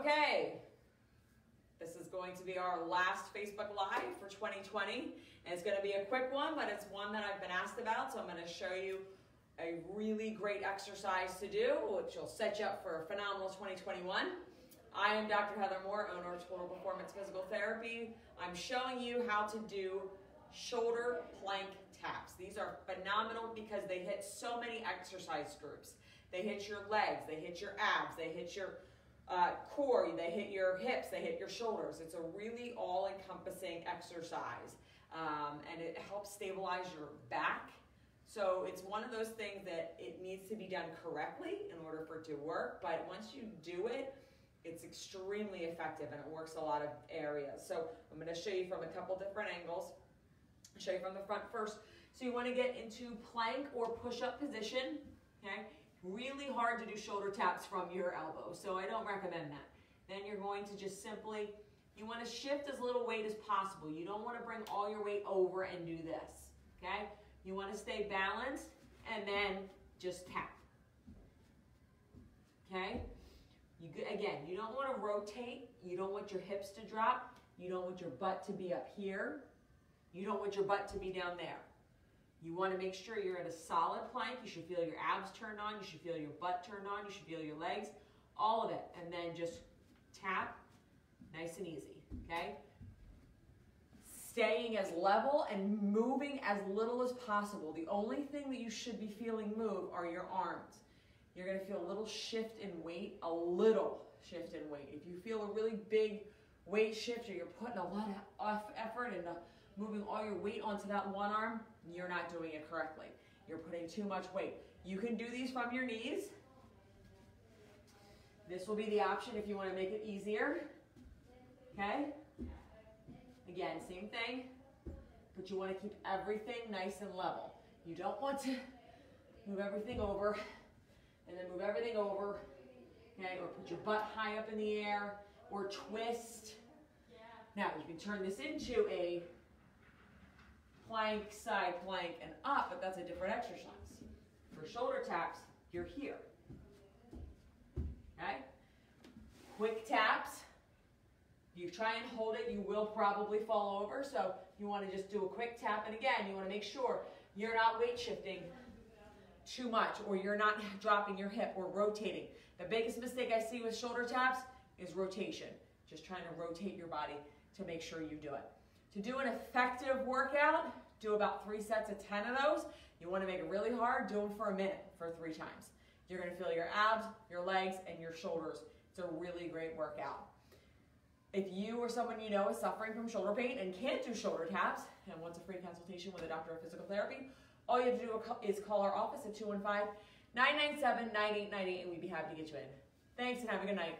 Okay, this is going to be our last Facebook Live for 2020. And it's going to be a quick one, but it's one that I've been asked about. So I'm going to show you a really great exercise to do, which will set you up for a phenomenal 2021. I am Dr. Heather Moore, owner of Total Performance Physical Therapy. I'm showing you how to do shoulder plank taps. These are phenomenal because they hit so many exercise groups. They hit your legs, they hit your abs, they hit your uh, core, they hit your hips, they hit your shoulders. It's a really all-encompassing exercise. Um, and it helps stabilize your back. So it's one of those things that it needs to be done correctly in order for it to work. But once you do it, it's extremely effective and it works a lot of areas. So I'm going to show you from a couple different angles. I'll show you from the front first. So you want to get into plank or push-up position. Okay, really hard to do shoulder taps from your elbow, so I don't recommend that. Then you're going to just simply, you want to shift as little weight as possible. You don't want to bring all your weight over and do this. Okay, you want to stay balanced and then just tap. Okay. You, again, you don't want to rotate. You don't want your hips to drop. You don't want your butt to be up here. You don't want your butt to be down there. You want to make sure you're in a solid plank. You should feel your abs turned on. You should feel your butt turned on. You should feel your legs, all of it. And then just tap, nice and easy, okay? Staying as level and moving as little as possible. The only thing that you should be feeling move are your arms. You're gonna feel a little shift in weight, a little shift in weight. If you feel a really big weight shift or you're putting a lot of effort into moving all your weight onto that one arm, you're not doing it correctly. You're putting too much weight. You can do these from your knees. This will be the option if you want to make it easier. Okay? Again, same thing, but you want to keep everything nice and level. You don't want to move everything over and then move everything over, okay? Or put your butt high up in the air or twist. Now, you can turn this into a plank, side plank, and up, but that's a different exercise. For shoulder taps, you're here. Okay? Quick taps. You try and hold it, you will probably fall over, so you want to just do a quick tap, and again, you want to make sure you're not weight shifting too much, or you're not dropping your hip or rotating. The biggest mistake I see with shoulder taps is rotation. Just trying to rotate your body to make sure you do it. To do an effective workout, do about three sets of 10 of those. You want to make it really hard, do them for a minute for three times. You're going to feel your abs, your legs, and your shoulders. It's a really great workout. If you or someone you know is suffering from shoulder pain and can't do shoulder taps and wants a free consultation with a doctor of physical therapy, all you have to do is call our office at 215 997 9898 and we'd be happy to get you in. Thanks and have a good night.